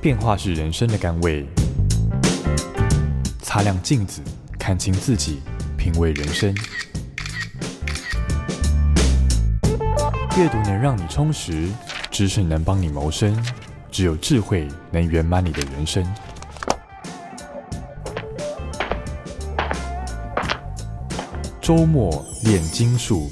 变化是人生的甘味，擦亮镜子，看清自己。品味人生，阅读能让你充实，知识能帮你谋生，只有智慧能圆满你的人生。周末练金术。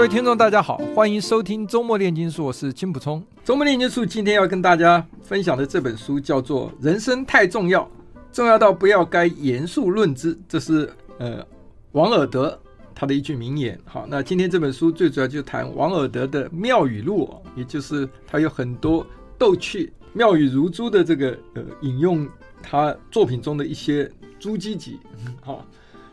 各位听众，大家好，欢迎收听周末炼金术，我是金普聪。周末炼金术今天要跟大家分享的这本书叫做《人生太重要，重要到不要该严肃论之》，这是呃王尔德他的一句名言。好，那今天这本书最主要就谈王尔德的妙语录，也就是他有很多逗趣、妙语如珠的这个呃引用他作品中的一些珠玑集。好，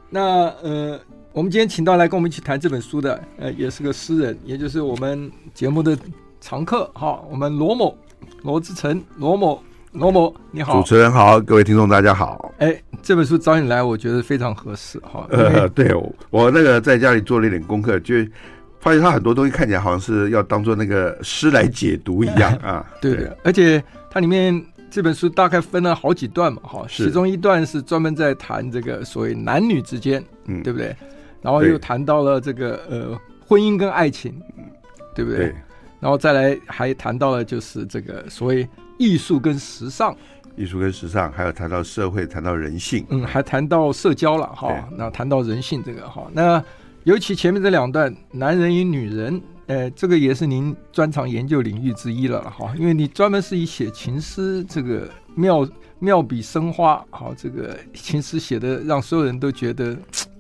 那呃。我们今天请到来跟我们一起谈这本书的，呃，也是个诗人，也就是我们节目的常客，哈，我们罗某罗志成，罗某罗某，你好，主持人好，各位听众大家好。哎，这本书找你来，我觉得非常合适，哈。呃，对，我那个在家里做了一点功课，就发现他很多东西看起来好像是要当做那个诗来解读一样啊。对的，而且它里面。这本书大概分了好几段嘛，哈，其中一段是专门在谈这个所谓男女之间，嗯，对不对？然后又谈到了这个呃婚姻跟爱情，对不对？对。然后再来还谈到了就是这个所谓艺术跟时尚，艺术跟时尚，还有谈到社会，谈到人性，嗯，还谈到社交了哈。那谈到人性这个哈，那尤其前面这两段，男人与女人。呃，这个也是您专长研究领域之一了哈，因为你专门是以写情诗这个妙妙笔生花，好，这个情诗写的让所有人都觉得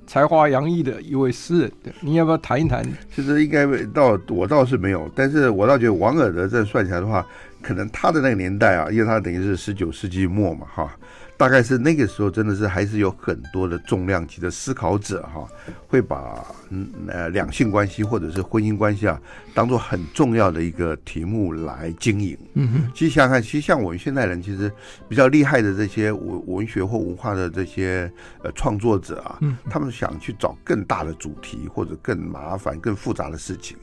才华洋溢的一位诗人，你要不要谈一谈？其实应该倒我倒是没有，但是我倒觉得王尔德这算起来的话，可能他的那个年代啊，因为他等于是十九世纪末嘛，哈。大概是那个时候，真的是还是有很多的重量级的思考者哈，会把嗯呃两性关系或者是婚姻关系啊，当做很重要的一个题目来经营。嗯哼，其实想想看，其实像我们现代人，其实比较厉害的这些文文学或文化的这些呃创作者啊，他们想去找更大的主题或者更麻烦、更复杂的事情。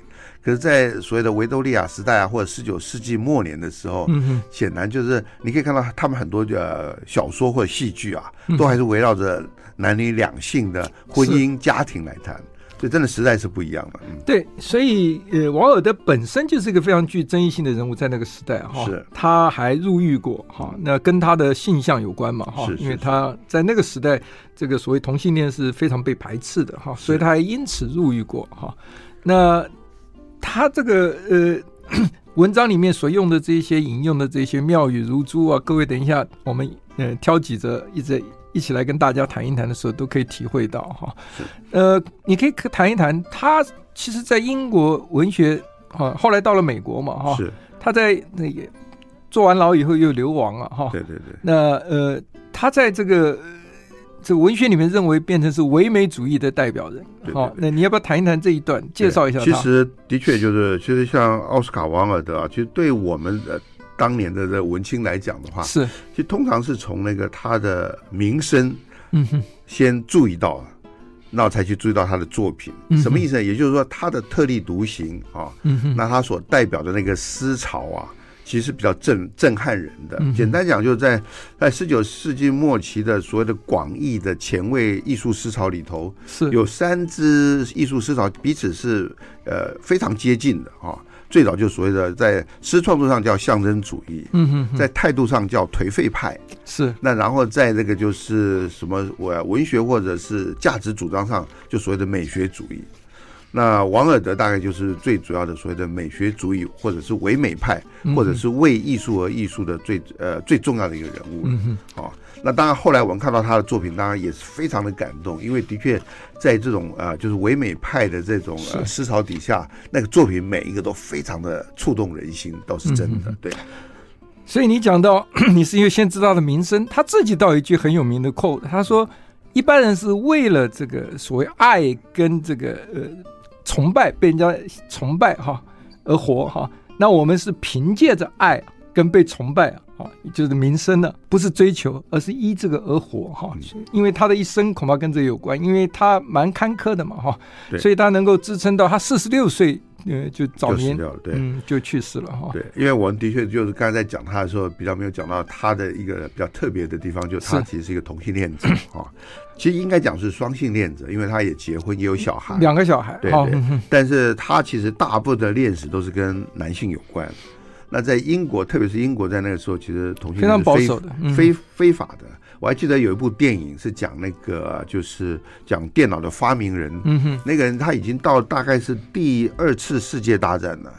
可是，在所谓的维多利亚时代啊，或者十九世纪末年的时候，嗯，显然就是你可以看到他们很多的小说或者戏剧啊，都还是围绕着男女两性的婚姻家庭来谈，所以真的时代是不一样的。嗯，对，所以呃，王尔德本身就是一个非常具争议性的人物，在那个时代哈，是。他还入狱过哈，那跟他的性向有关嘛哈，因为他在那个时代，这个所谓同性恋是非常被排斥的哈，所以他还因此入狱过哈，那。他这个呃 文章里面所用的这些引用的这些妙语如珠啊，各位等一下我们呃挑几则一直一起来跟大家谈一谈的时候，都可以体会到哈。呃，你可以谈一谈他其实，在英国文学啊，后来到了美国嘛哈，是他在那个坐完牢以后又流亡了哈。对对对。那呃，他在这个。这个文学里面认为变成是唯美主义的代表人，好，那你要不要谈一谈这一段，介绍一下？其实的确就是，其实像奥斯卡·王尔德啊，其实对我们的当年的这文青来讲的话，是，其实通常是从那个他的名声，嗯哼，先注意到，那才去注意到他的作品，什么意思呢？也就是说，他的特立独行啊，嗯哼，那他所代表的那个思潮啊。其实比较震震撼人的。简单讲，就是在在十九世纪末期的所谓的广义的前卫艺术思潮里头，是有三支艺术思潮彼此是呃非常接近的啊。最早就所谓的在诗创作上叫象征主义，嗯哼，在态度上叫颓废派，是那然后在这个就是什么我文学或者是价值主张上就所谓的美学主义。那王尔德大概就是最主要的所谓的美学主义，或者是唯美派，或者是为艺术而艺术的最呃最重要的一个人物。嗯哼，好。那当然，后来我们看到他的作品，当然也是非常的感动，因为的确在这种啊、呃，就是唯美派的这种呃思潮底下，那个作品每一个都非常的触动人心，倒是真的。对。所以你讲到 你是因为先知道的名声，他自己倒一句很有名的 quote，他说：“一般人是为了这个所谓爱跟这个呃崇拜被人家崇拜哈而活哈，那我们是凭借着爱跟被崇拜。”啊，就是名声呢，不是追求，而是依这个而活哈。因为他的一生恐怕跟这有关，因为他蛮坎坷的嘛哈，所以他能够支撑到他四十六岁，呃，就早年就对，嗯，就去世了哈。对，因为我们的确就是刚才在讲他的时候，比较没有讲到他的一个比较特别的地方，就是他其实是一个同性恋者啊。其实应该讲是双性恋者，因为他也结婚也有小孩，两个小孩，对对。但是他其实大部分的恋史都是跟男性有关。那在英国，特别是英国，在那个时候，其实同性恋是非非非常保守的，非非法的。我还记得有一部电影是讲那个，就是讲电脑的发明人，嗯哼，那个人他已经到大概是第二次世界大战了，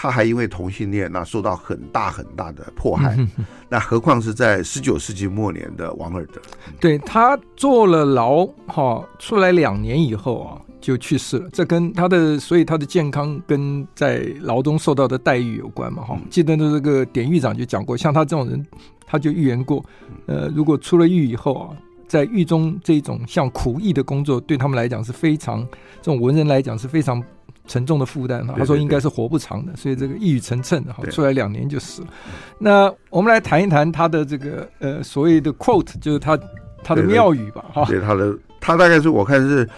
他还因为同性恋那受到很大很大的迫害。嗯、那何况是在十九世纪末年的王尔德，对，他坐了牢，哈，出来两年以后啊。就去世了，这跟他的，所以他的健康跟在牢中受到的待遇有关嘛？哈，记得的这个典狱长就讲过，像他这种人，他就预言过，呃，如果出了狱以后啊，在狱中这种像苦役的工作，对他们来讲是非常，这种文人来讲是非常沉重的负担哈。他说应该是活不长的，所以这个一语成谶，哈，出来两年就死了。那我们来谈一谈他的这个呃所谓的 quote，就是他他的妙语吧？哈，对他的，他大概是我看是。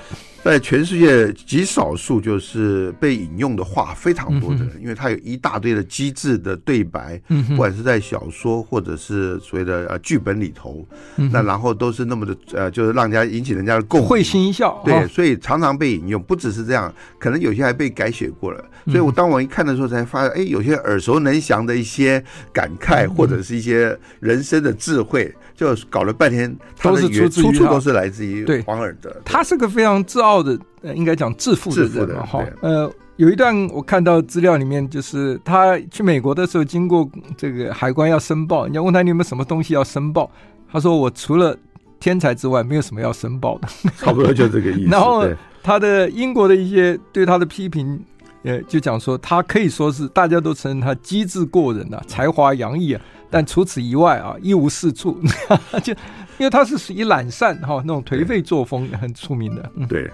在全世界极少数就是被引用的话非常多的人，因为他有一大堆的机智的对白，不管是在小说或者是所谓的呃剧本里头，那然后都是那么的呃，就是让人家引起人家的共会心一笑。对，所以常常被引用。不只是这样，可能有些还被改写过了。所以我当我一看的时候，才发现，哎，有些耳熟能详的一些感慨或者是一些人生的智慧，就搞了半天，都是出自于处处都是来自于黄尔德。他是个非常自傲。的呃，应该讲致富的人嘛，哈，呃，有一段我看到资料里面，就是他去美国的时候，经过这个海关要申报，人家问他你有没有什么东西要申报，他说我除了天才之外，没有什么要申报的，差不多就这个意思。然后他的英国的一些对他的批评，呃，就讲说他可以说是大家都承认他机智过人啊，才华洋溢啊，但除此以外啊，一无是处，就。因为他是属于懒散哈，那种颓废作风很出名的。对，嗯、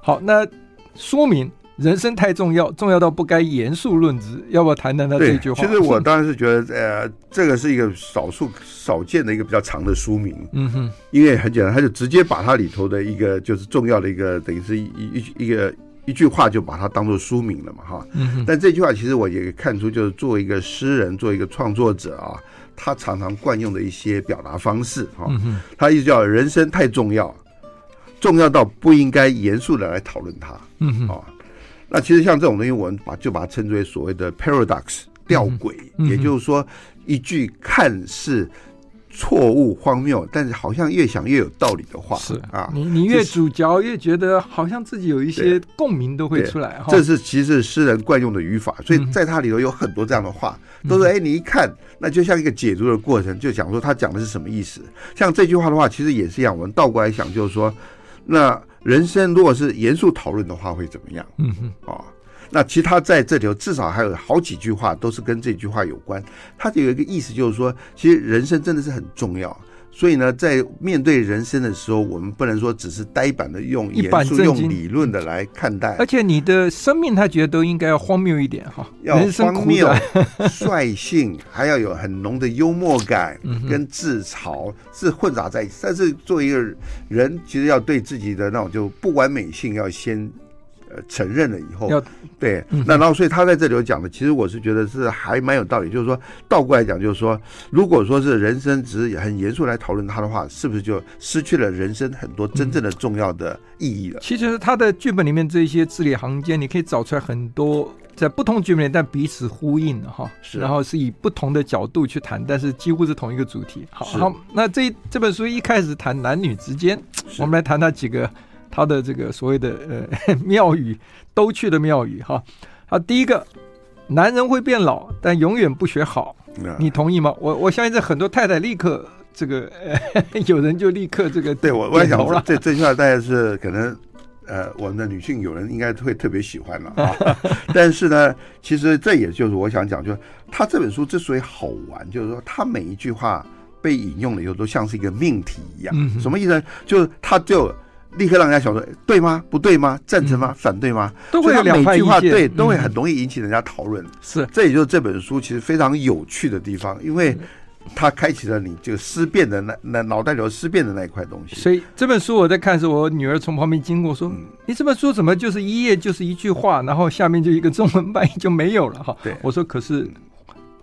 好，那说明人生太重要，重要到不该严肃论之。要不要谈谈他这句话？其实我当然是觉得，呃，这个是一个少数少见的一个比较长的书名。嗯哼，因为很简单，他就直接把它里头的一个就是重要的一个，等于是一一一个一句话，就把它当做书名了嘛，哈。嗯哼。但这句话其实我也看出，就是作为一个诗人，作为一个创作者啊。他常常惯用的一些表达方式，哈，他意思叫人生太重要，重要到不应该严肃的来讨论它，嗯，啊，那其实像这种东西，我们把就把它称之为所谓的 paradox 吊诡，也就是说，一句看似。错误荒谬，但是好像越想越有道理的话，是啊，你你越咀嚼越觉得好像自己有一些共鸣都会出来。这是其实诗人惯用的语法，所以在它里头有很多这样的话，都是哎，你一看那就像一个解读的过程，就讲说他讲的是什么意思。像这句话的话，其实也是一样，我们倒过来想，就是说，那人生如果是严肃讨论的话，会怎么样？嗯哼，啊。那其他在这里头至少还有好几句话都是跟这句话有关，它就有一个意思，就是说，其实人生真的是很重要。所以呢，在面对人生的时候，我们不能说只是呆板的用严肃、用理论的来看待。而且你的生命，他觉得都应该要荒谬一点哈，要荒谬、率性，还要有很浓的幽默感跟自嘲是混杂在一起。但是作为一个人，其实要对自己的那种就不完美性要先。呃，承认了以后，要对，嗯、那然后所以他在这里有讲的，其实我是觉得是还蛮有道理。就是说倒过来讲，就是说，如果说是人生只是很严肃来讨论他的话，是不是就失去了人生很多真正的重要的意义了？嗯、其实他的剧本里面这些字里行间，你可以找出来很多在不同剧本里但彼此呼应的哈。是，然后是以不同的角度去谈，但是几乎是同一个主题。好，好，那这这本书一开始谈男女之间，我们来谈谈几个。他的这个所谓的呃 庙宇都去的庙宇哈。啊，第一个，男人会变老，但永远不学好，你同意吗？我我相信这很多太太立刻这个、呃、有人就立刻这个对我我也想这这句话大概是可能。呃，我们的女性有人应该会特别喜欢了啊。但是呢，其实这也就是我想讲，就是他这本书之所以好玩，就是说他每一句话被引用了以后，都像是一个命题一样。嗯、什么意思呢？就是他就立刻让人家想说，对吗？不对吗？赞成吗？嗯、反对吗？都会有两句话对，都会很容易引起人家讨论。是、嗯，这也就是这本书其实非常有趣的地方，因为。它开启了你这个思辨的那那脑袋里头思辨的那一块东西。所以这本书我在看的时候，我女儿从旁边经过说：“嗯、你这本书怎么就是一页就是一句话，然后下面就一个中文翻译就没有了？”哈，对，我说：“可是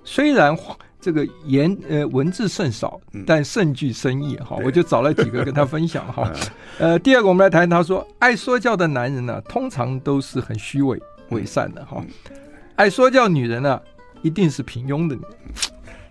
虽然这个言呃文字甚少，但甚具深意。”哈，我就找了几个跟他分享。哈，呃，第二个我们来谈，他说：“爱说教的男人呢、啊，通常都是很虚伪伪善的。哈，爱说教女人呢、啊，一定是平庸的。”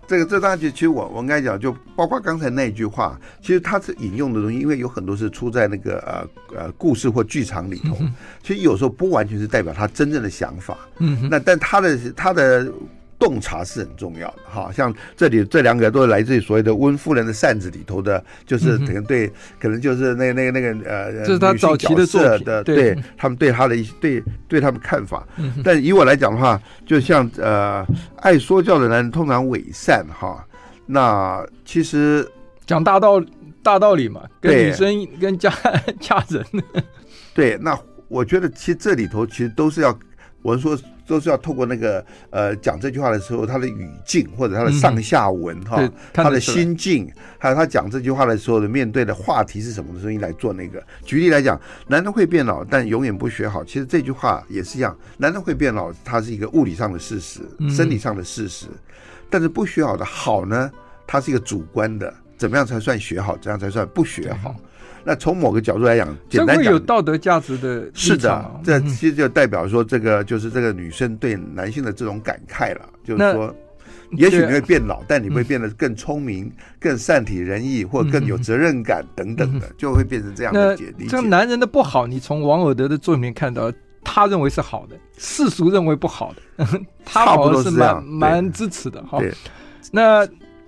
这个这当然其实我我应该讲，就包括刚才那句话，其实他是引用的东西，因为有很多是出在那个呃呃故事或剧场里头，其实有时候不完全是代表他真正的想法。嗯，那但他的他的。洞察是很重要的哈，像这里这两个都是来自于所谓的温夫人的扇子里头的，就是可能对，可能就是那那个那个呃，这是他早期的作品的，对他们对他的一对对他们看法。但以我来讲的话，就像呃，爱说教的男人通常伪善哈，那其实讲大道大道理嘛，跟女生跟家 家人，对，那我觉得其实这里头其实都是要。我们说都是要透过那个呃讲这句话的时候，他的语境或者他的上下文哈，嗯、他的心境，还有他讲这句话的时候的面对的话题是什么的声音来做那个。举例来讲，男人会变老，但永远不学好。其实这句话也是一样，男人会变老，它是一个物理上的事实，生理上的事实。但是不学好的好呢，它是一个主观的，怎么样才算学好？怎样才算不学好？那从某个角度来讲，简单讲，有道德价值的，是的，这其实就代表说，这个就是这个女生对男性的这种感慨了。就是说，也许你会变老，但你会变得更聪明、更善体人意，或更有责任感等等的，就会变成这样的解释。这男人的不好，你从王尔德的作品看到，他认为是好的，世俗认为不好的，他好像是蛮蛮支持的哈。那。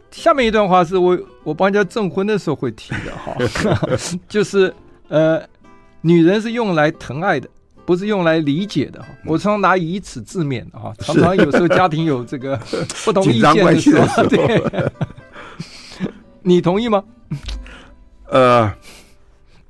下面一段话是我我帮人家证婚的时候会提的哈，就是呃，女人是用来疼爱的，不是用来理解的哈。我常常拿以此自勉啊，常常有时候家庭有这个 不同意见的时候，对，你同意吗？呃。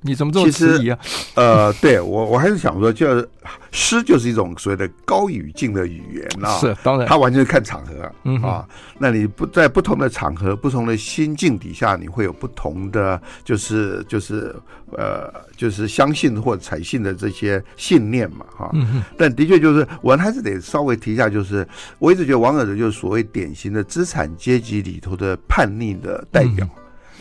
你怎么这么迟疑啊？呃，对我我还是想说，就是诗就是一种所谓的高语境的语言啊。是，当然，它完全是看场合，嗯啊。那你不在不同的场合、不同的心境底下，你会有不同的，就是就是呃，就是相信或采信的这些信念嘛，哈。嗯。但的确就是，我还是得稍微提一下，就是我一直觉得王尔德就是所谓典型的资产阶级里头的叛逆的代表。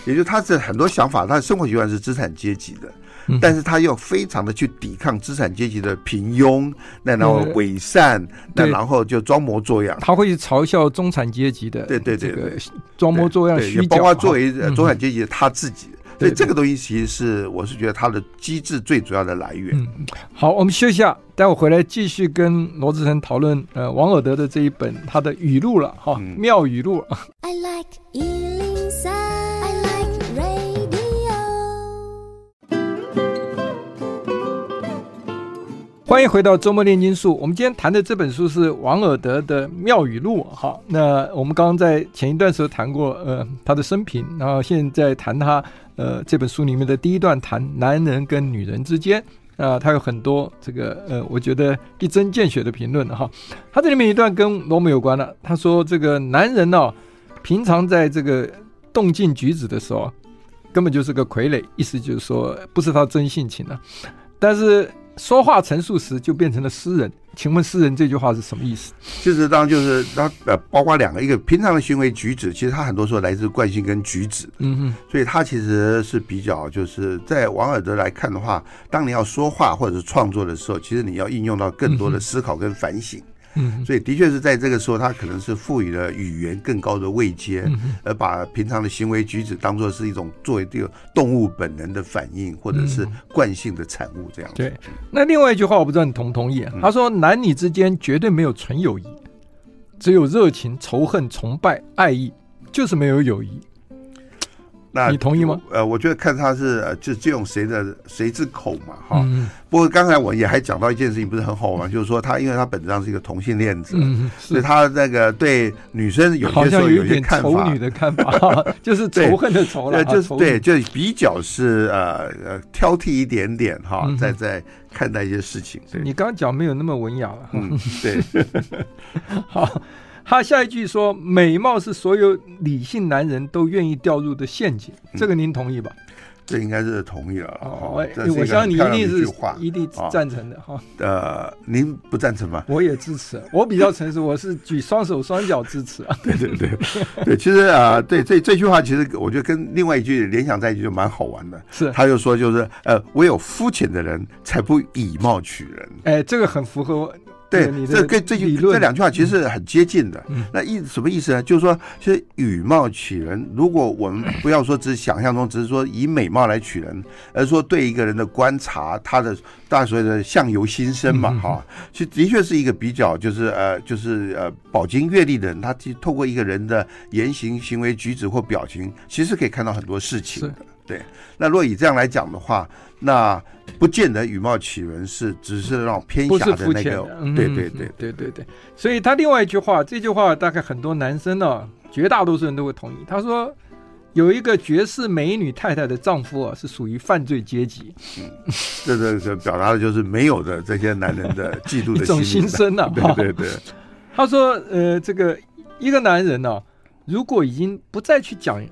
也就是他是很多想法，他的生活习惯是资产阶级的，但是他又非常的去抵抗资产阶级的平庸，那然后伪善，那然后就装模作样。他会去嘲笑中产阶级的，对对对对，装模作样，也包括作为中产阶级的他自己。所以这个东西其实是我是觉得他的机制最主要的来源。好，我们休息一下，待会回来继续跟罗志成讨论呃王尔德的这一本他的语录了哈，妙语录。I like 欢迎回到周末炼金术。我们今天谈的这本书是王尔德的《妙语录》哈。那我们刚刚在前一段时候谈过呃他的生平，然后现在谈他呃这本书里面的第一段谈男人跟女人之间啊、他有很多这个呃我觉得一针见血的评论哈。他这里面一段跟罗姆有关了，他说这个男人哦，平常在这个动静举止的时候，根本就是个傀儡，意思就是说不是他真性情啊，但是。说话陈述时就变成了诗人，请问诗人这句话是什么意思？就是当就是他呃，包括两个，一个平常的行为举止，其实他很多时候来自惯性跟举止，嗯哼，所以他其实是比较就是在王尔德来看的话，当你要说话或者是创作的时候，其实你要应用到更多的思考跟反省。嗯，所以的确是在这个时候，他可能是赋予了语言更高的位阶，嗯，而把平常的行为举止当做是一种作为这个动物本能的反应，或者是惯性的产物这样子。对。那另外一句话，我不知道你同不同意啊？他说：“男女之间绝对没有纯友谊，只有热情、仇恨、崇拜、爱意，就是没有友谊。”那你同意吗？呃，我觉得看他是呃，就就用谁的谁之口嘛，哈、嗯。不过刚才我也还讲到一件事情，不是很好玩，就是说他因为他本质上是一个同性恋者，嗯，所以他那个对女生有些时候有些看法，仇女的看法，就是仇恨的仇了，就是对，就比较是呃呃挑剔一点点哈，嗯、在在看待一些事情。你刚刚讲没有那么文雅了，嗯，对，好。他下一句说：“美貌是所有理性男人都愿意掉入的陷阱。”这个您同意吧？这应该是同意了。哦，我相信你一定是一定赞成的哈。呃，您不赞成吗？我也支持。我比较诚实，我是举双手双脚支持啊。对对对 对，其实啊，对这这句话，其实我觉得跟另外一句联想在一起就蛮好玩的。是，他就说就是呃，唯有肤浅的人才不以貌取人。哎，这个很符合。对，这跟这句这两句话其实是很接近的。嗯、那意什么意思呢？就是说，其实以貌取人，如果我们 不要说只是想象中，只是说以美貌来取人，而是说对一个人的观察，他的大所谓的相由心生嘛，哈、嗯，其实的确是一个比较，就是呃，就是呃，饱经阅历的人，他透过一个人的言行、行为举止或表情，其实可以看到很多事情的。对，那如果以这样来讲的话，那不见得以貌取人是只是让偏狭的那个，嗯、对对对对对对。所以他另外一句话，这句话大概很多男生呢、啊，绝大多数人都会同意。他说，有一个绝世美女太太的丈夫啊，是属于犯罪阶级。嗯，这这这表达的就是没有的这些男人的 嫉妒的一种心声啊。对对对。他说，呃，这个一个男人呢、啊，如果已经不再去讲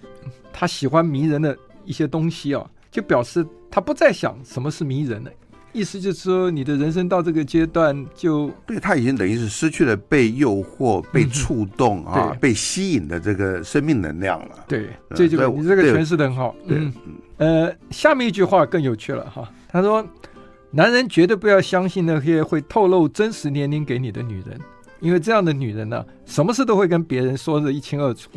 他喜欢迷人的。一些东西啊，就表示他不再想什么是迷人了。意思就是说，你的人生到这个阶段就，对他已经等于是失去了被诱惑、被触动啊、嗯、被吸引的这个生命能量了。对，这就你这个诠释的很好。嗯呃，下面一句话更有趣了哈。他说：“男人绝对不要相信那些会透露真实年龄给你的女人，因为这样的女人呢，什么事都会跟别人说的一清二楚。”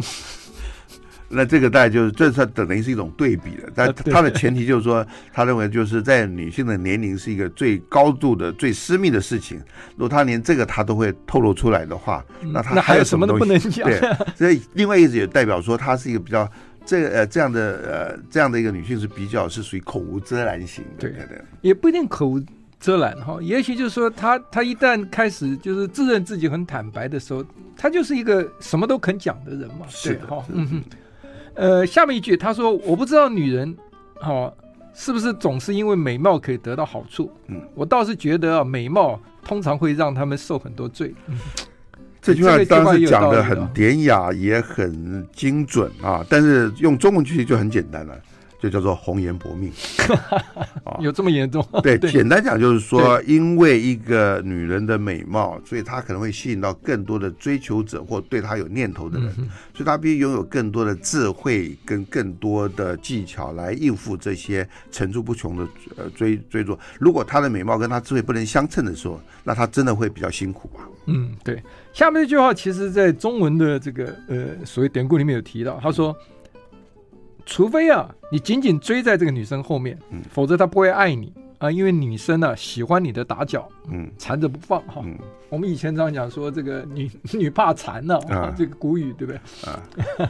那这个大概就是，这是等于是一种对比了。但他的前提就是说，他认为就是在女性的年龄是一个最高度的、最私密的事情。如果他连这个他都会透露出来的话，那他还有什么东西？那还有什么都不能讲。对，所以另外一直也代表说，他是一个比较这个呃这样的呃这样的一个女性是比较是属于口无遮拦型的。对对，对，也不一定口无遮拦哈，也许就是说，他他一旦开始就是自认自己很坦白的时候，他就是一个什么都肯讲的人嘛。对哈，嗯哼。呃，下面一句他说：“我不知道女人，哦，是不是总是因为美貌可以得到好处？嗯，我倒是觉得啊，美貌通常会让他们受很多罪。嗯”这句话当时讲的很典雅，也很精准啊，但是用中文去就很简单了。就叫做红颜薄命，有这么严重？对，简单讲就是说，因为一个女人的美貌，所以她可能会吸引到更多的追求者或对她有念头的人，所以她必须拥有更多的智慧跟更多的技巧来应付这些层出不穷的呃追追逐。如果她的美貌跟她智慧不能相称的时候，那她真的会比较辛苦吧？嗯，对。下面这句话其实在中文的这个呃所谓典故里面有提到，他说。除非啊，你紧紧追在这个女生后面，嗯，否则她不会爱你啊，因为女生呢、啊、喜欢你的打脚，嗯，缠着不放哈。嗯、我们以前常讲说这个女 女怕缠呢，啊，这个古语对不对？啊，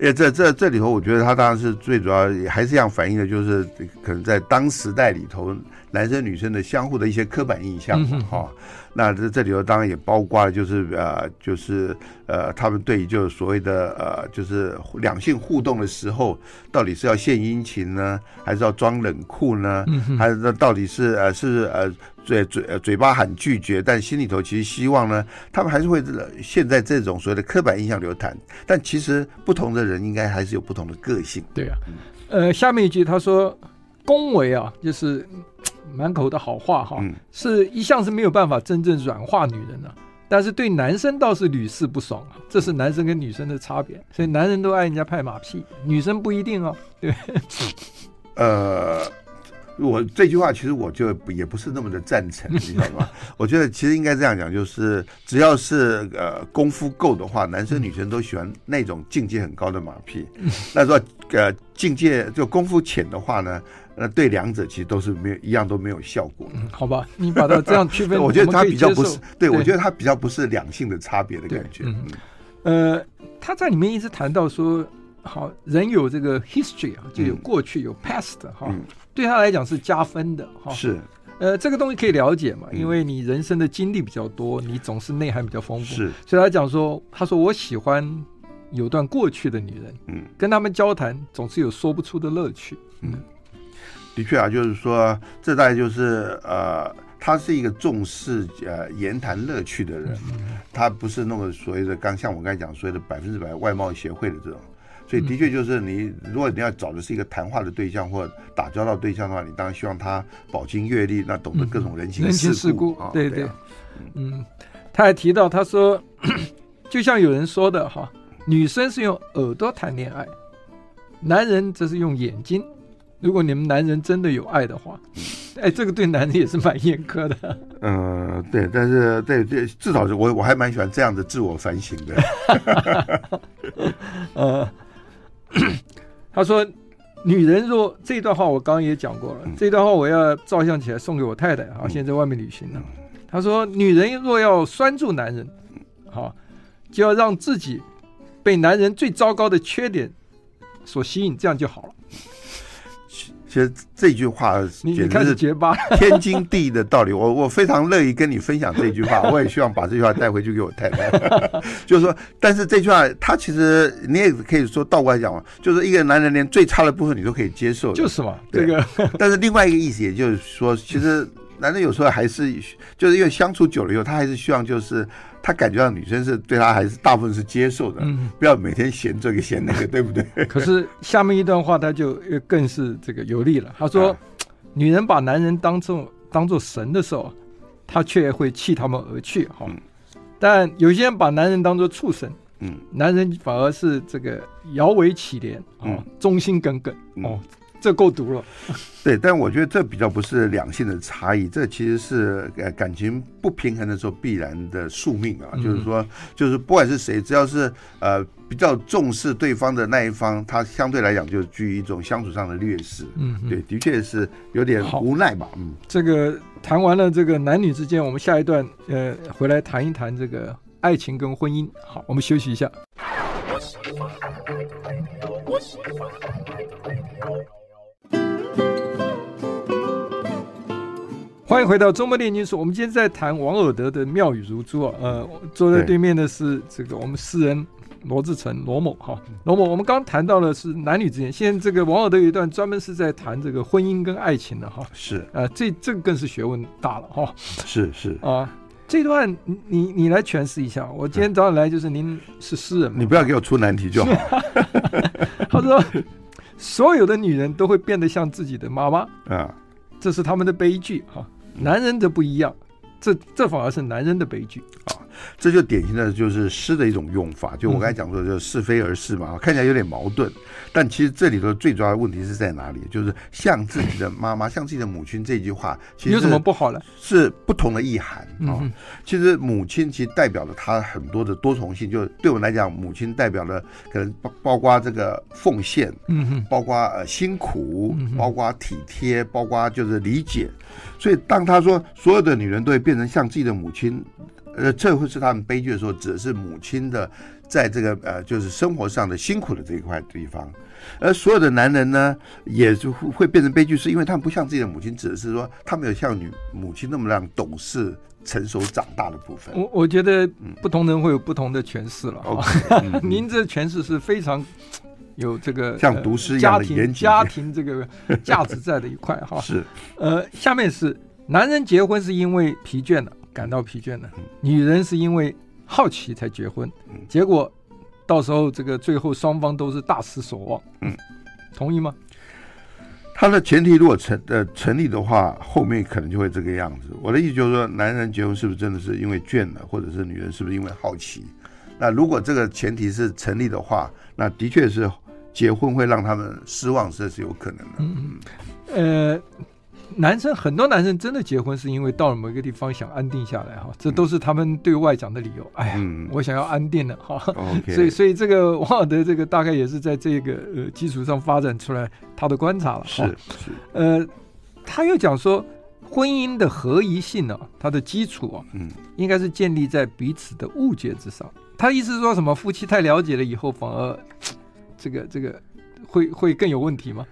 哎，这这这里头，我觉得他当然是最主要，还是要反映的，就是可能在当时代里头。男生女生的相互的一些刻板印象哈、哦，那这这里头当然也包括了，就是呃，就是呃，他们对于就是所谓的呃，就是两性互动的时候，到底是要献殷勤呢，还是要装冷酷呢？还是那到底是呃是呃嘴嘴嘴巴喊拒绝，但心里头其实希望呢？他们还是会现在这种所谓的刻板印象流传，但其实不同的人应该还是有不同的个性。对啊，呃，下面一句他说，恭维啊，就是。满口的好话哈，是一向是没有办法真正软化女人的，但是对男生倒是屡试不爽啊。这是男生跟女生的差别，所以男人都爱人家拍马屁，女生不一定哦。对，呃，我这句话其实我就也不是那么的赞成，你知道吗？我觉得其实应该这样讲，就是只要是呃功夫够的话，男生女生都喜欢那种境界很高的马屁。那说呃境界就功夫浅的话呢，那对两者其实都是没有一样都没有效果。嗯，好吧，你把它这样区分，我觉得它比较不是，对，对我觉得它比较不是两性的差别的感觉。嗯，呃，他在里面一直谈到说，好，人有这个 history 啊，就有过去有 past 哈。嗯对他来讲是加分的哈，是，呃，这个东西可以了解嘛，因为你人生的经历比较多，你总是内涵比较丰富，是，所以他讲说，他说我喜欢有段过去的女人，嗯，跟他们交谈总是有说不出的乐趣，嗯，的确啊，就是说，这大概就是呃，他是一个重视呃言谈乐趣的人，他不是那么所谓的刚像我刚才讲所谓的百分之百外貌协会的这种。所以的确就是你，如果你要找的是一个谈话的对象或打交道对象的话，你当然希望他饱经阅历，那懂得各种人情人情世故。对对，嗯，他还提到他说，就像有人说的哈，女生是用耳朵谈恋爱，男人则是用眼睛。如果你们男人真的有爱的话，哎，这个对男人也是蛮严苛的。嗯，对，但是对对，至少是我我还蛮喜欢这样的自我反省的。呃。他说：“女人若这段话，我刚刚也讲过了。嗯、这段话我要照相起来送给我太太啊，现在在外面旅行呢。嗯”他说：“女人若要拴住男人，好，就要让自己被男人最糟糕的缺点所吸引，这样就好了。”其实这句话简直是天经地义的道理，我 我非常乐意跟你分享这句话，我也希望把这句话带回去给我太太。就是说，但是这句话，他其实你也可以说倒过来讲嘛，就是一个男人连最差的部分你都可以接受，就是嘛，这个。但是另外一个意思，也就是说，其实男人有时候还是就是因为相处久了以后，他还是希望就是。他感觉到女生是对他还是大部分是接受的，嗯，不要每天嫌这个嫌那个，对不对？可是下面一段话他就更是这个有力了。他说：“啊、女人把男人当做当做神的时候，他却会弃他们而去。哈、嗯，但有些人把男人当做畜生，嗯，男人反而是这个摇尾乞怜，哦，忠心耿耿，哦。”这够毒了，对，但我觉得这比较不是两性的差异，这其实是呃感情不平衡的时候必然的宿命啊。嗯、就是说，就是不管是谁，只要是呃比较重视对方的那一方，他相对来讲就居于一种相处上的劣势。嗯，对，的确是有点无奈吧。嗯，这个谈完了这个男女之间，我们下一段呃回来谈一谈这个爱情跟婚姻。好，我们休息一下。我喜欢迎回到周末炼金术。我们今天在谈王尔德的妙语如珠啊。呃，坐在对面的是这个我们诗人罗志成罗某哈。罗某，我们刚谈到的是男女之间，现在这个王尔德有一段专门是在谈这个婚姻跟爱情的哈。是呃，这这个更是学问大了哈。是是啊，这段你你你来诠释一下。我今天早上来就是您是诗人，你不要给我出难题就好。他说，所有的女人都会变得像自己的妈妈啊，这是他们的悲剧哈。男人则不一样，这这反而是男人的悲剧啊！这就典型的就是诗的一种用法，就我刚才讲说，就是是非而是嘛，看起来有点矛盾，但其实这里头最主要的问题是在哪里？就是像自己的妈妈，像自己的母亲这句话，其实有什么不好呢？是不同的意涵啊。其实母亲其实代表了她很多的多重性，就对我们来讲，母亲代表了可能包包括这个奉献，嗯哼，包括呃辛苦，包括体贴，包括就是理解。所以当他说所有的女人都会变成像自己的母亲。呃，这会是他们悲剧的时候，指的是母亲的在这个呃，就是生活上的辛苦的这一块地方，而所有的男人呢，也就会变成悲剧，是因为他们不像自己的母亲，指的是说他没有像女母亲那么让懂事、成熟、长大的部分。我 我觉得不同人会有不同的诠释了。嗯、您这诠释是非常有这个 像读诗一样的严谨，家庭这个价值在的一块哈。是，呃，下面是男人结婚是因为疲倦了。感到疲倦了女人是因为好奇才结婚，结果到时候这个最后双方都是大失所望。嗯，同意吗？他的前提如果成呃成立的话，后面可能就会这个样子。我的意思就是说，男人结婚是不是真的是因为倦了，或者是女人是不是因为好奇？那如果这个前提是成立的话，那的确是结婚会让他们失望，这是有可能的。嗯嗯，呃。男生很多男生真的结婚是因为到了某一个地方想安定下来哈，这都是他们对外讲的理由。哎呀，嗯、我想要安定了哈所以 所以这个王尔德这个大概也是在这个呃基础上发展出来他的观察了。是是，呃，他又讲说婚姻的合宜性呢、啊，它的基础啊，嗯，应该是建立在彼此的误解之上。他意思是说什么？夫妻太了解了以后，反而这个这个会会更有问题吗？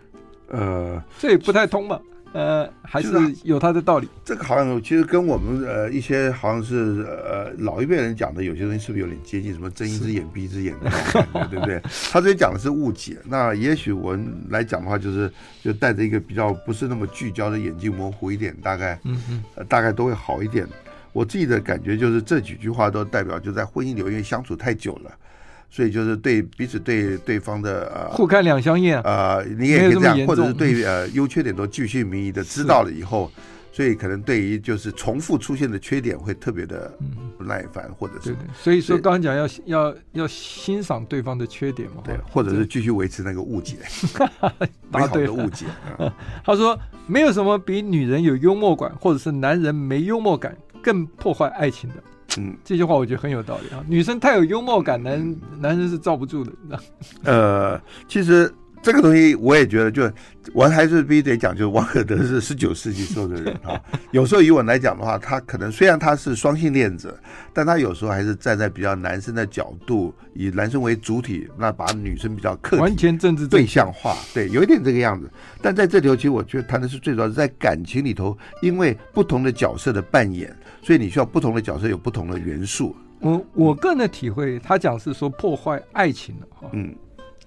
呃，这也不太通吧。呃，还是有他的道理。这个好像其实跟我们呃一些好像是呃老一辈人讲的有些东西是不是有点接近？什么睁一只眼闭一只眼的感觉，对不对？他这里讲的是误解。那也许我们来讲的话，就是就带着一个比较不是那么聚焦的眼睛，模糊一点，大概嗯嗯、呃，大概都会好一点。我自己的感觉就是这几句话都代表就在婚姻里面相处太久了。所以就是对彼此对对方的呃互看两相厌呃，你也可以这样，或者是对呃优缺点都继续明义的知道了以后，所以可能对于就是重复出现的缺点会特别的不耐烦，嗯、或者是。所以说刚刚讲要要要欣赏对方的缺点嘛，对，或者是继续维持那个误解，美好的误解。他说没有什么比女人有幽默感，或者是男人没幽默感更破坏爱情的。嗯，这句话我觉得很有道理啊。女生太有幽默感，男男生是罩不住的。呃，其实这个东西我也觉得，就我还是必须得讲，就是王可德是 十九世纪时候的人啊。有时候以我来讲的话，他可能虽然他是双性恋者，但他有时候还是站在比较男生的角度，以男生为主体，那把女生比较客体完全政治对象化，对，有一点这个样子。但在这里头，其实我觉得谈的是最主要是在感情里头，因为不同的角色的扮演。所以你需要不同的角色，有不同的元素。我我个人的体会，他讲是说破坏爱情了哈。嗯，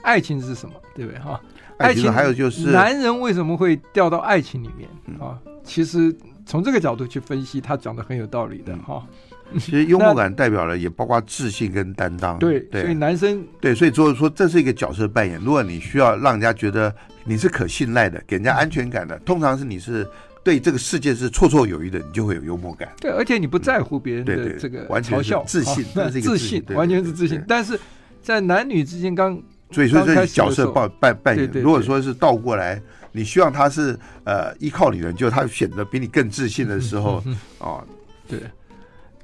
爱情是什么？对不对哈？爱情还有就是男人为什么会掉到爱情里面啊？其实从这个角度去分析，他讲的很有道理的哈。其实幽默感代表了也包括自信跟担当。对，所以男生对，所以就是说这是一个角色扮演。如果你需要让人家觉得你是可信赖的，给人家安全感的，通常是你是。对这个世界是绰绰有余的，你就会有幽默感。对，而且你不在乎别人的这个嘲笑，自信，自信，完全是自信。但是在男女之间，刚所以说这角色扮扮扮演，如果说是倒过来，你希望他是呃依靠你的，就他显得比你更自信的时候 啊，对，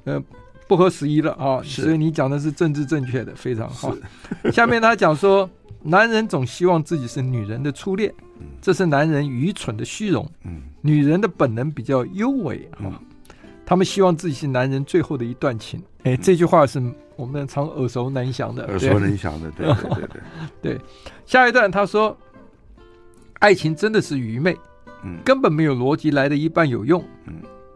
呃，不合时宜了啊。所以你讲的是政治正确的，非常好。下面他讲说，男人总希望自己是女人的初恋。这是男人愚蠢的虚荣。嗯，女人的本能比较幽微啊，他们希望自己是男人最后的一段情。哎，这句话是我们常耳熟能详的。耳熟能详的，对对对对。对，下一段他说，爱情真的是愚昧，嗯，根本没有逻辑来的一半有用。嗯，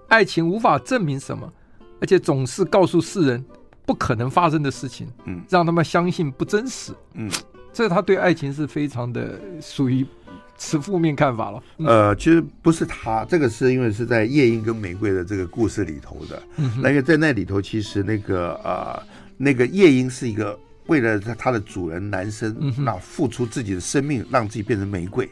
爱情无法证明什么，而且总是告诉世人不可能发生的事情，嗯，让他们相信不真实。嗯，这他对爱情是非常的属于。持负面看法了。嗯、呃，其实不是他，这个是因为是在夜莺跟玫瑰的这个故事里头的。嗯、那个在那里头，其实那个呃，那个夜莺是一个为了他的主人男生，那付出自己的生命，让自己变成玫瑰。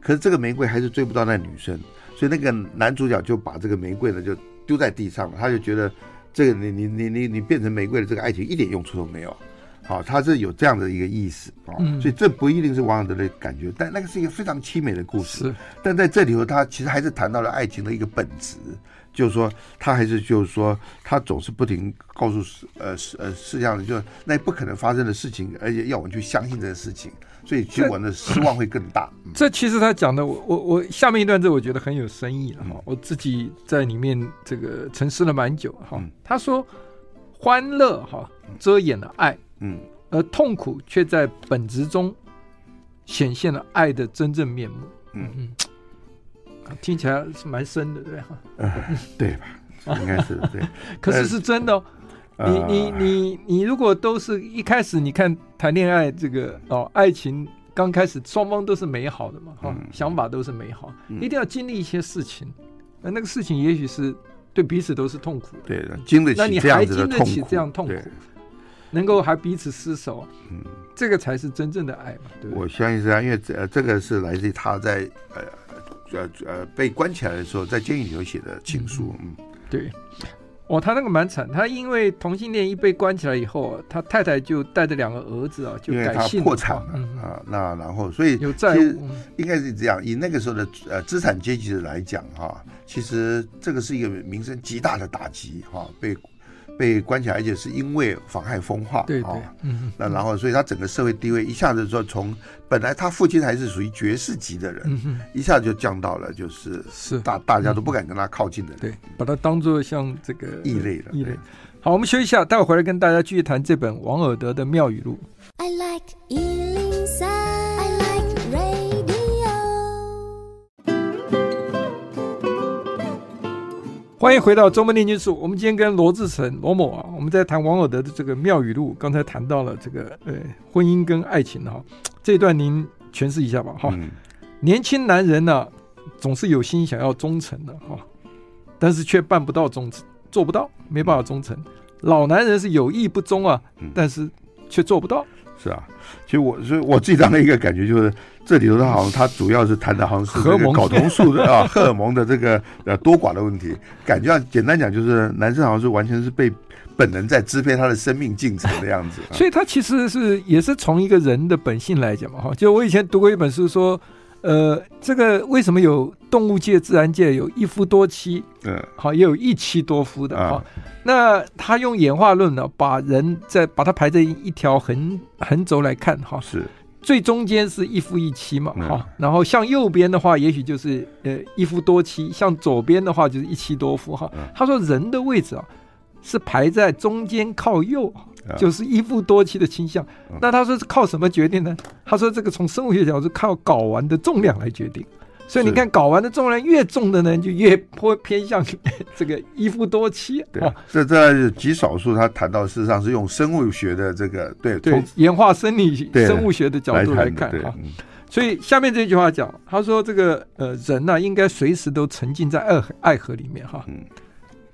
可是这个玫瑰还是追不到那女生，所以那个男主角就把这个玫瑰呢就丢在地上了。他就觉得这个你你你你你变成玫瑰的这个爱情一点用处都没有。好，他是有这样的一个意思啊，嗯、所以这不一定是王尔德的感觉，但那个是一个非常凄美的故事。但在这里头，他其实还是谈到了爱情的一个本质，就是说，他还是就是说，他总是不停告诉世呃世呃世界上，就那不可能发生的事情，而且要我们去相信这个事情，所以结果呢失望会更大。这，嗯、这其实他讲的，我我我下面一段这我觉得很有深意了哈，嗯、我自己在里面这个沉思了蛮久哈。嗯、他说，欢乐哈遮掩了爱。嗯，而痛苦却在本质中显现了爱的真正面目。嗯嗯，听起来是蛮深的，对哈？呃，对吧？应该是对。可是是真的哦。呃、你你你你，如果都是一开始你看谈恋爱这个哦，爱情刚开始双方都是美好的嘛，哈、嗯，想法都是美好，嗯、一定要经历一些事情，那那个事情也许是对彼此都是痛苦的。对的，经得起这样子的痛苦。那你还经得起这样痛苦？能够还彼此厮守，嗯，这个才是真正的爱嘛，对不对？我相信是这样，因为这这个是来自于他在呃呃呃被关起来的时候，在监狱里头写的情书，嗯，对。哦，他那个蛮惨，他因为同性恋一被关起来以后，他太太就带着两个儿子啊，就改姓破产了、嗯、啊。那然后所以有债务，应该是这样。以那个时候的呃资产阶级来讲哈，其实这个是一个民生极大的打击哈，被。被关起来，而且是因为妨害风化，对对，嗯，那然后，所以他整个社会地位一下子说从本来他父亲还是属于爵士级的人，嗯，一下子就降到了就是是。大大家都不敢跟他靠近的人，对，把他当做像这个异类了异类。好，我们休息一下，待会回来跟大家继续谈这本王尔德的《妙语录》。I like 欢迎回到周末炼金术。我们今天跟罗志成罗某啊，我们在谈王尔德的这个《妙语录》。刚才谈到了这个呃婚姻跟爱情哈，这一段您诠释一下吧哈。嗯、年轻男人呢、啊，总是有心想要忠诚的哈，但是却办不到忠诚，做不到，没办法忠诚。老男人是有意不忠啊，但是却做不到。是啊，其实我是我最大的一个感觉就是。这里头他好像他主要是谈的好像是这个睾酮素的啊 荷尔蒙的这个呃多寡的问题，感觉上简单讲就是男生好像是完全是被本能在支配他的生命进程的样子，所以他其实是也是从一个人的本性来讲嘛哈，就我以前读过一本书说，呃，这个为什么有动物界、自然界有一夫多妻，嗯，好也有一妻多夫的哈，那他用演化论呢，把人在把它排在一条横横轴来看哈，是。最中间是一夫一妻嘛，哈、嗯，然后向右边的话，也许就是呃一夫多妻；向左边的话，就是一妻多夫，哈、嗯。他说人的位置啊，是排在中间靠右，嗯、就是一夫多妻的倾向。嗯、那他说是靠什么决定呢？他说这个从生物学角度是靠睾丸的重量来决定。所以你看，睾丸的重量越重的呢，就越偏偏向这个一夫多妻。对，这在极少数，他谈到事实上是用生物学的这个对对演化生理生物学的角度来看哈。所以下面这句话讲，他说这个呃人呐，应该随时都沉浸在爱爱河里面哈。嗯。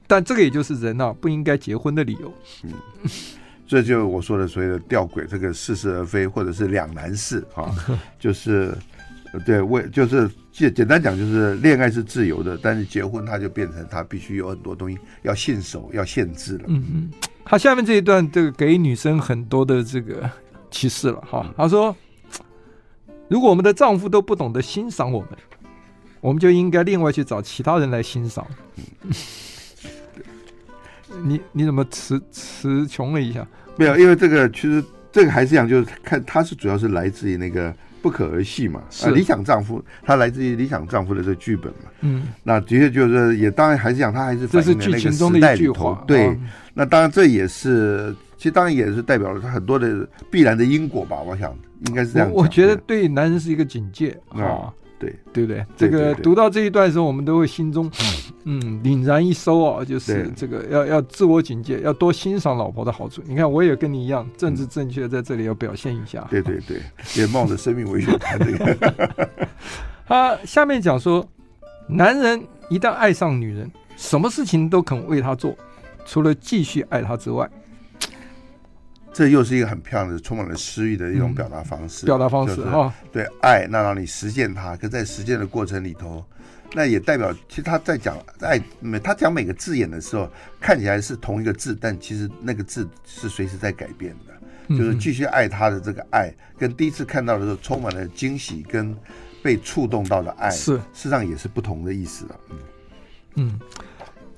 但这个也就是人啊不应该结婚的理由。嗯。这就我说的所谓的吊诡，这个似是而非，或者是两难事啊，就是。对，为就是简简单讲，就是恋爱是自由的，但是结婚他就变成他必须有很多东西要信守、要限制了。嗯嗯，他下面这一段这个给女生很多的这个启示了哈。他说，如果我们的丈夫都不懂得欣赏我们，我们就应该另外去找其他人来欣赏。嗯、你你怎么词词穷了一下？没有，因为这个其实这个还是讲，就是看他是主要是来自于那个。不可儿戏嘛，啊，理想丈夫，他来自于理想丈夫的这个剧本嘛，嗯，那的确就是也当然还是讲他还是反映了那个时代里头，对，哦、那当然这也是，其实当然也是代表了他很多的必然的因果吧，我想应该是这样。我，我觉得对男人是一个警戒啊。哦对对不对？这个读到这一段的时候，我们都会心中嗯凛然一收啊，就是这个要要自我警戒，要多欣赏老婆的好处。你看，我也跟你一样，政治正确，在这里要表现一下。对对对，也冒着生命危险谈这个。他下面讲说，男人一旦爱上女人，什么事情都肯为她做，除了继续爱她之外。这又是一个很漂亮的、充满了诗意的一种表达方式。嗯、表达方式哈，对爱，那让你实践它。可在实践的过程里头，那也代表，其实他在讲爱，每他讲每个字眼的时候，看起来是同一个字，但其实那个字是随时在改变的。嗯、就是继续爱他的这个爱，跟第一次看到的时候充满了惊喜跟被触动到的爱，是事实上也是不同的意思了。嗯嗯，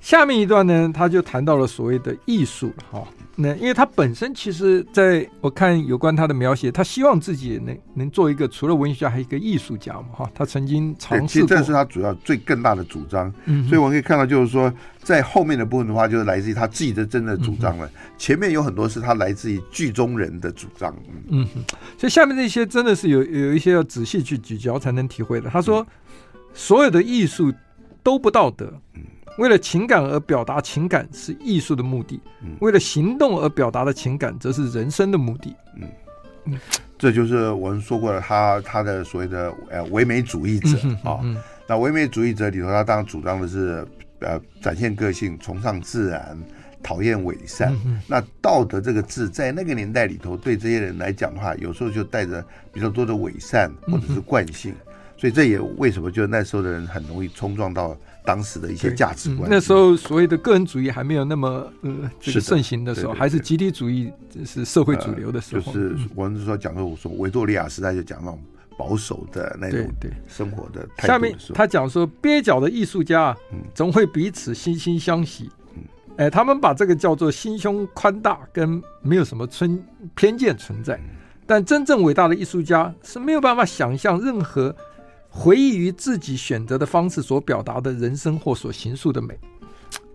下面一段呢，他就谈到了所谓的艺术哈。那因为他本身其实，在我看有关他的描写，他希望自己能能做一个除了文学家，还有一个艺术家嘛，哈，他曾经尝试过。其实这是他主要最更大的主张。嗯，所以我们可以看到，就是说，在后面的部分的话，就是来自于他自己的真的主张了。嗯、前面有很多是他来自于剧中人的主张。嗯哼，所以下面这些真的是有有一些要仔细去咀嚼才能体会的。他说，嗯、所有的艺术都不道德。嗯。为了情感而表达情感是艺术的目的，嗯、为了行动而表达的情感则是人生的目的。嗯，嗯，这就是我们说过的，他他的所谓的呃唯美主义者啊。那唯美主义者里头，他当然主张的是呃展现个性，崇尚自然，讨厌伪善。嗯、那道德这个字在那个年代里头，对这些人来讲的话，有时候就带着比较多的伪善或者是惯性。嗯、所以这也为什么就那时候的人很容易冲撞到。当时的一些价值观。嗯、那时候所谓的个人主义还没有那么呃这个盛行的时候，还是集体主义是社会主流的时候。呃、就是我们说讲说我说维多利亚时代就讲那种保守的那种对生活的态度的。下面他讲说蹩脚的艺术家总会彼此惺惺相惜。嗯，哎，他们把这个叫做心胸宽大跟没有什么偏偏见存在。但真正伟大的艺术家是没有办法想象任何回忆于自己选择的方式所表达的人生或所形塑的美。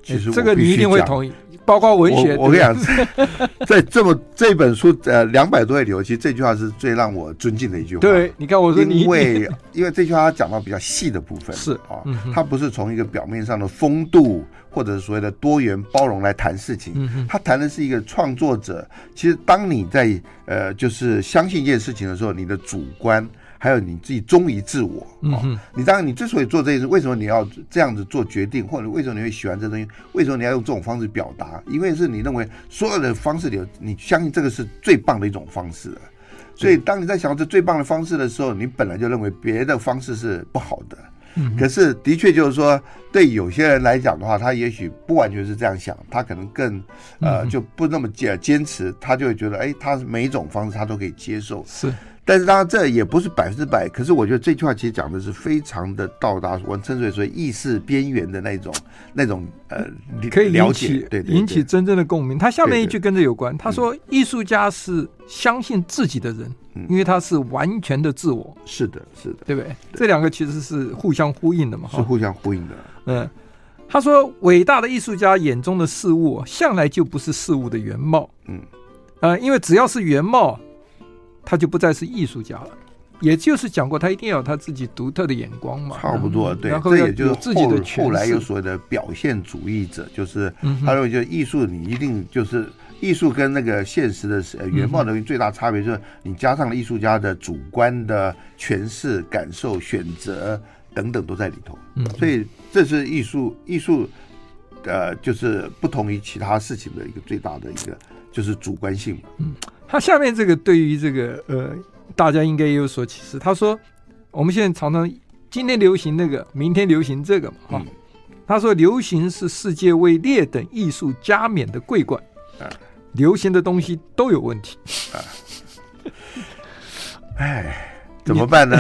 其实这个你一定会同意，包括文学。我，我跟你讲，在这么这本书呃两百多页里头，其实这句话是最让我尊敬的一句话。对，你看我说你，因为 因为这句话他讲到比较细的部分是啊，它不是从一个表面上的风度或者是所谓的多元包容来谈事情，他谈的是一个创作者。其实当你在呃就是相信一件事情的时候，你的主观。还有你自己忠于自我，嗯、哦，你当然你之所以做这件事，为什么你要这样子做决定，或者为什么你会喜欢这东西？为什么你要用这种方式表达？因为是你认为所有的方式里，你相信这个是最棒的一种方式。所以当你在想这最棒的方式的时候，你本来就认为别的方式是不好的。嗯，可是的确就是说，对有些人来讲的话，他也许不完全是这样想，他可能更呃就不那么坚坚持，他就会觉得，哎，他每一种方式他都可以接受。是。但是当然这也不是百分之百，可是我觉得这句话其实讲的是非常的到达我称之为说意识边缘的那种那种呃，你可以了解，对，引起真正的共鸣。他下面一句跟这有关，他说艺术家是相信自己的人，因为他是完全的自我。是的，是的，对不对？这两个其实是互相呼应的嘛，是互相呼应的。嗯，他说伟大的艺术家眼中的事物向来就不是事物的原貌。嗯，呃，因为只要是原貌。他就不再是艺术家了，也就是讲过，他一定要有他自己独特的眼光嘛。差不多，对。这也就是自己的后来有所谓的表现主义者，就是他认为，就艺术你一定就是艺术跟那个现实的呃原貌的最大差别，就是你加上了艺术家的主观的诠释、感受、选择等等都在里头。嗯，所以这是艺术，艺术呃，就是不同于其他事情的一个最大的一个就是主观性嘛。嗯。他下面这个对于这个呃，大家应该也有所启示。他说，我们现在常常今天流行那个，明天流行这个嘛，哈、嗯。他说，流行是世界为劣等艺术加冕的桂冠。啊，流行的东西都有问题。啊，哎，怎么办呢？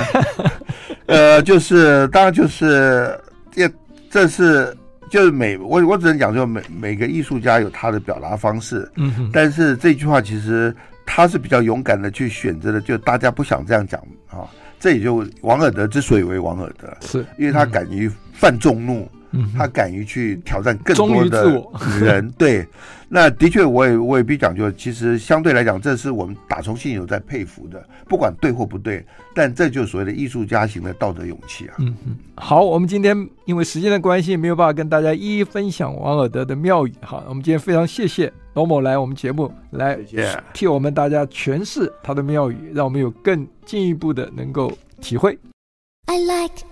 呃，就是当然就是这这是就是每我我只能讲说每每个艺术家有他的表达方式。嗯哼。但是这句话其实。他是比较勇敢的去选择的，就大家不想这样讲啊，这也就王尔德之所以为王尔德，是因为他敢于犯众怒。嗯，他敢于去挑战更多的人，对，那的确，我也我也必须讲，就其实相对来讲，这是我们打从心里有在佩服的，不管对或不对，但这就是所谓的艺术家型的道德勇气啊。嗯嗯，好，我们今天因为时间的关系，没有办法跟大家一一分享王尔德的妙语。好，我们今天非常谢谢罗某来我们节目来替我们大家诠释他的妙语，让我们有更进一步的能够体会。I like